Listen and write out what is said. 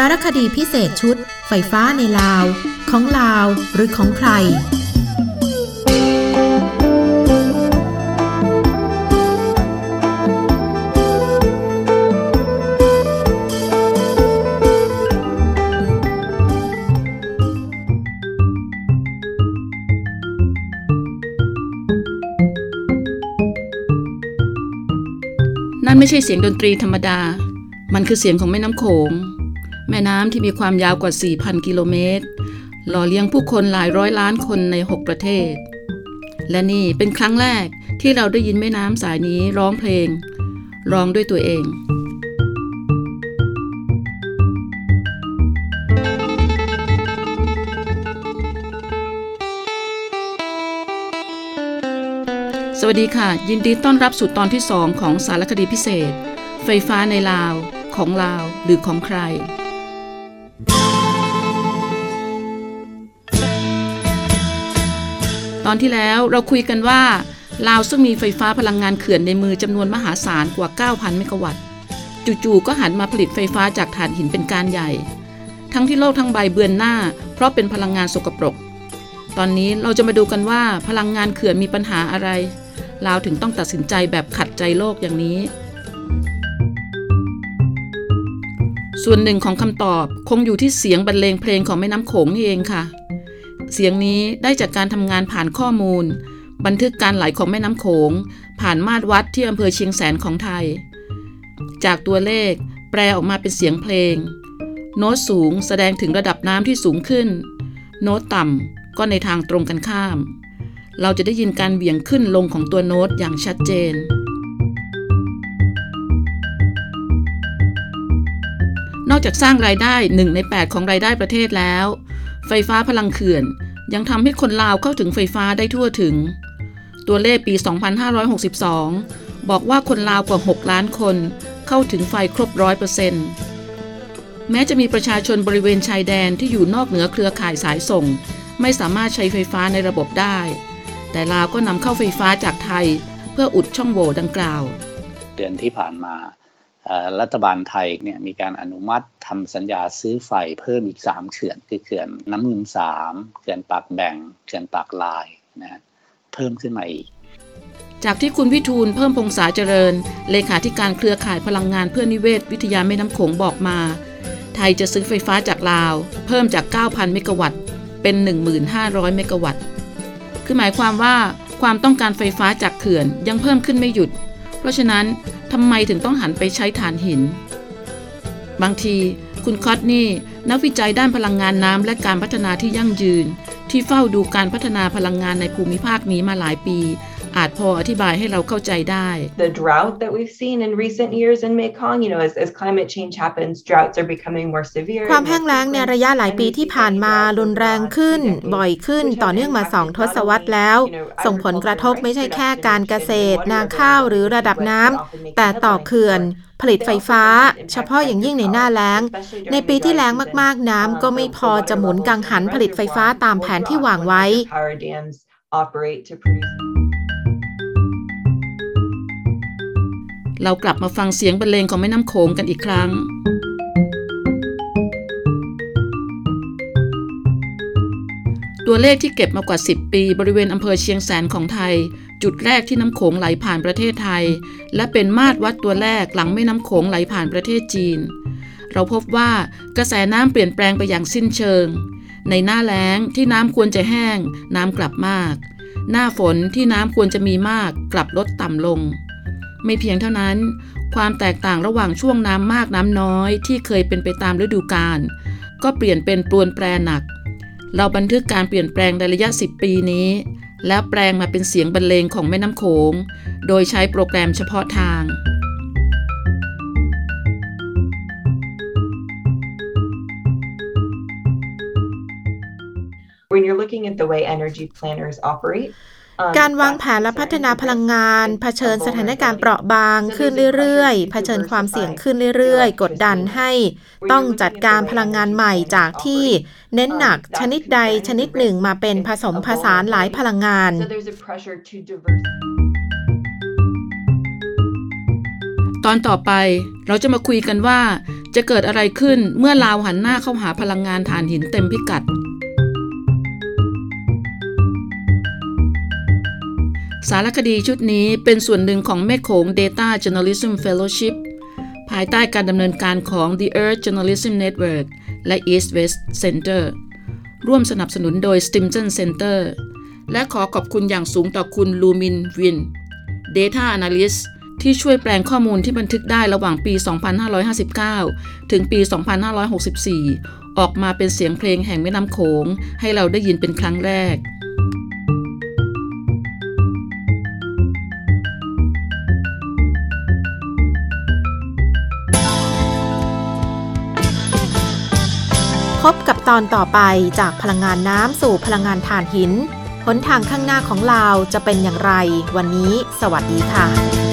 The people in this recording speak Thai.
สารคดีพิเศษชุด ไฟฟ้าในลาว ของลาวหรือของใคร นั่นไม่ใช่เสียงดนตรีธรรมดา มันคือเสียงของแม่น้ำโขง แม่น้ำที่มีความยาวกว่า 4,000 กิโลเมตร หล่อเลี้ยงผู้คนหลายร้อยล้านคนใน 6 ประเทศ และนี่เป็นครั้งแรกที่เราได้ยินแม่น้ำสายนี้ร้องเพลง ร้องด้วยตัวเองสวัสดีค่ะ ยินดีต้อนรับสู่ตอนที่ 2 ของสารคดีพิเศษ ไฟฟ้าในลาว ของลาวหรือของใคร ตอนที่แล้วเราคุยกันว่าลาวซึ่งมีไฟฟ้าพลังงานเขื่อนในมือจำนวนมหาศาลกว่า 9,000 เมกะวัตต์จู่ๆก็หันมาผลิตไฟฟ้าจากถ่านหินเป็นการใหญ่ ทั้งที่โลกทั้งใบเบือนหน้า เพราะเป็นพลังงานสกปรก ตอนนี้เราจะมาดูกันว่าพลังงานเขื่อนมีปัญหาอะไรลาวถึงต้องตัดสินใจแบบขัดใจโลกอย่างนี้ ส่วนหนึ่งของคำตอบคงอยู่ที่เสียงบรรเลงเพลงของแม่น้ำโขงนี่เองค่ะ เสียงนี้ได้จากการทำงานผ่านข้อมูล บันทึกการไหลของแม่น้ำโขง ผ่านมาตรวัดที่อำเภอเชียงแสนของไทย จากตัวเลขแปลออกมาเป็นเสียงเพลง โน้ตสูงแสดงถึงระดับน้ำที่สูงขึ้น โน้ตต่ำก็ในทางตรงกันข้าม เราจะได้ยินการเบี่ยงขึ้นลงของตัวโน้ตอย่างชัดเจน นอกจากสร้างรายได้ 1 ใน 8 ของรายได้ประเทศแล้ว ไฟฟ้าพลังเขื่อน ยังทำให้คนลาวเข้าถึงไฟฟ้าได้ทั่วถึง ตัวเลขปี 2562 บอกว่าคนลาวกว่า 6 ล้านคนเข้าถึงไฟครบร้อยเปอร์เซ็นต์แม้จะมีประชาชนบริเวณชายแดนที่อยู่นอกเหนือเครือข่ายสายส่ง ไม่สามารถใช้ไฟฟ้าในระบบได้ แต่ลาวก็นำเข้าไฟฟ้าจากไทย เพื่ออุดช่องโหว่ดังกล่าว เดือนที่ผ่านมารัฐบาลไทยเนี่ยมีการอนุมัติ ทำสัญญาซื้อไฟเพิ่มอีก 3 เขื่อนคือเขื่อนน้ำนมสามเขื่อนปากแบ่งเขื่อนปากลายนะฮะเพิ่มขึ้นมาอีก จากที่คุณวิทูลเพิ่มพงษาเจริญ เลขาธิการเครือข่ายพลังงานเพื่อนิเวศ วิทยาแม่น้ำโขงบอกมา ไทยจะซื้อไฟฟ้าจากลาว เพิ่มจาก 9,000 เมกะวัตต์เป็น 1,500 เมกะวัตต์คือหมายความว่าความต้องการไฟฟ้าจากเขื่อนยังเพิ่มขึ้นไม่หยุด เพราะฉะนั้นทำไมถึงต้องหันไปใช้ถ่านหิน บางทีคุณคอตนี่ นักวิจัยด้านพลังงานน้ำและการพัฒนาที่ยั่งยืน ที่เฝ้าดูการพัฒนาพลังงานในภูมิภาคนี้มาหลายปี อาจพออธิบายให้เราเข้าใจได้ the drought that we've seen in recent years in Mekong, you know, as, as climate change happens, droughts are becoming more severe. ความแห้งแล้งในระยะหลายปีที่ผ่านมารุนแรงขึ้น บ่อยขึ้นต่อเนื่องมาสองทศวรรษแล้ว ส่งผลกระทบไม่ใช่แค่การเกษตร นาข้าวหรือระดับน้ำแต่ต่อเขื่อนผลิตไฟฟ้า เฉพาะอย่างยิ่งในหน้าแล้ง ในปีที่แล้งมากๆ น้ำก็ไม่พอจะหมุนกังหันผลิตไฟฟ้าตามแผนที่วางไว้ เรากลับมาฟังเสียงบรรเลงของแม่น้ำโขงกันอีกครั้งตัวเลขที่เก็บมากว่า 10 ปีบริเวณอำเภอเชียงแสนของไทย จุดแรกที่น้ำโขงไหลผ่านประเทศไทย และเป็นมาตรวัดตัวแรกหลังแม่น้ำโขงไหลผ่านประเทศจีน เราพบว่ากระแสน้ำเปลี่ยนแปลงไปอย่างสิ้นเชิง ในหน้าแล้งที่น้ำควรจะแห้ง น้ำกลับมาก หน้าฝนที่น้ำควรจะมีมาก กลับลดต่ำลง ไม่เพียงเท่านั้น ความแตกต่างระหว่างช่วงน้ำมากน้ำน้อยที่เคยเป็นไปตามฤดูกาลก็เปลี่ยนเป็นปรวนแปรหนัก เราบันทึกการเปลี่ยนแปลงในระยะ 10 ปีนี้ แล้วแปลงมาเป็นเสียงบรรเลงของแม่น้ำโขง โดยใช้โปรแกรมเฉพาะทาง When you're looking at the way energy planners operate, การวาง that's แผนและพัฒนาพลังงาน concerning เผชิญ the สถานการณ์เปราะ vulnerability. บางขึ้นเรื่อยๆเผชิญความเสี่ยงขึ้นเรื่อยๆ กดดันให้ต้องจัดการพลังงานใหม่จากที่เน้นหนักชนิดใดชนิดหนึ่งมาเป็นผสมผสานหลายพลังงาน So there's a pressure to diverse. ตอนต่อไปเราจะมาคุยกันว่า จะเกิดอะไรขึ้นเมื่อลาวหันหน้าเข้าหาพลังงานถ่านหินเต็มพิกัด สารคดีชุดนี้เป็นส่วนหนึ่งของแม่โขง Data Journalism Fellowship ภายใต้การดำเนินการของ The Earth Journalism Network และ East West Center ร่วมสนับสนุนโดย Stimson Center และขอขอบคุณอย่างสูงต่อคุณลูมินวิน Data Analyst ที่ช่วยแปลงข้อมูลที่บันทึกได้ระหว่างปี 2559 ถึงปี 2564 ออกมาเป็นเสียงเพลงแห่งแม่น้ำโขงให้เราได้ยินเป็นครั้งแรก บกับตอนต่อไปจากพลังงานน้ำสู่พลังงานถ่านหิน หนทางข้างหน้าของลาวจะเป็นอย่างไร วันนี้ สวัสดีค่ะ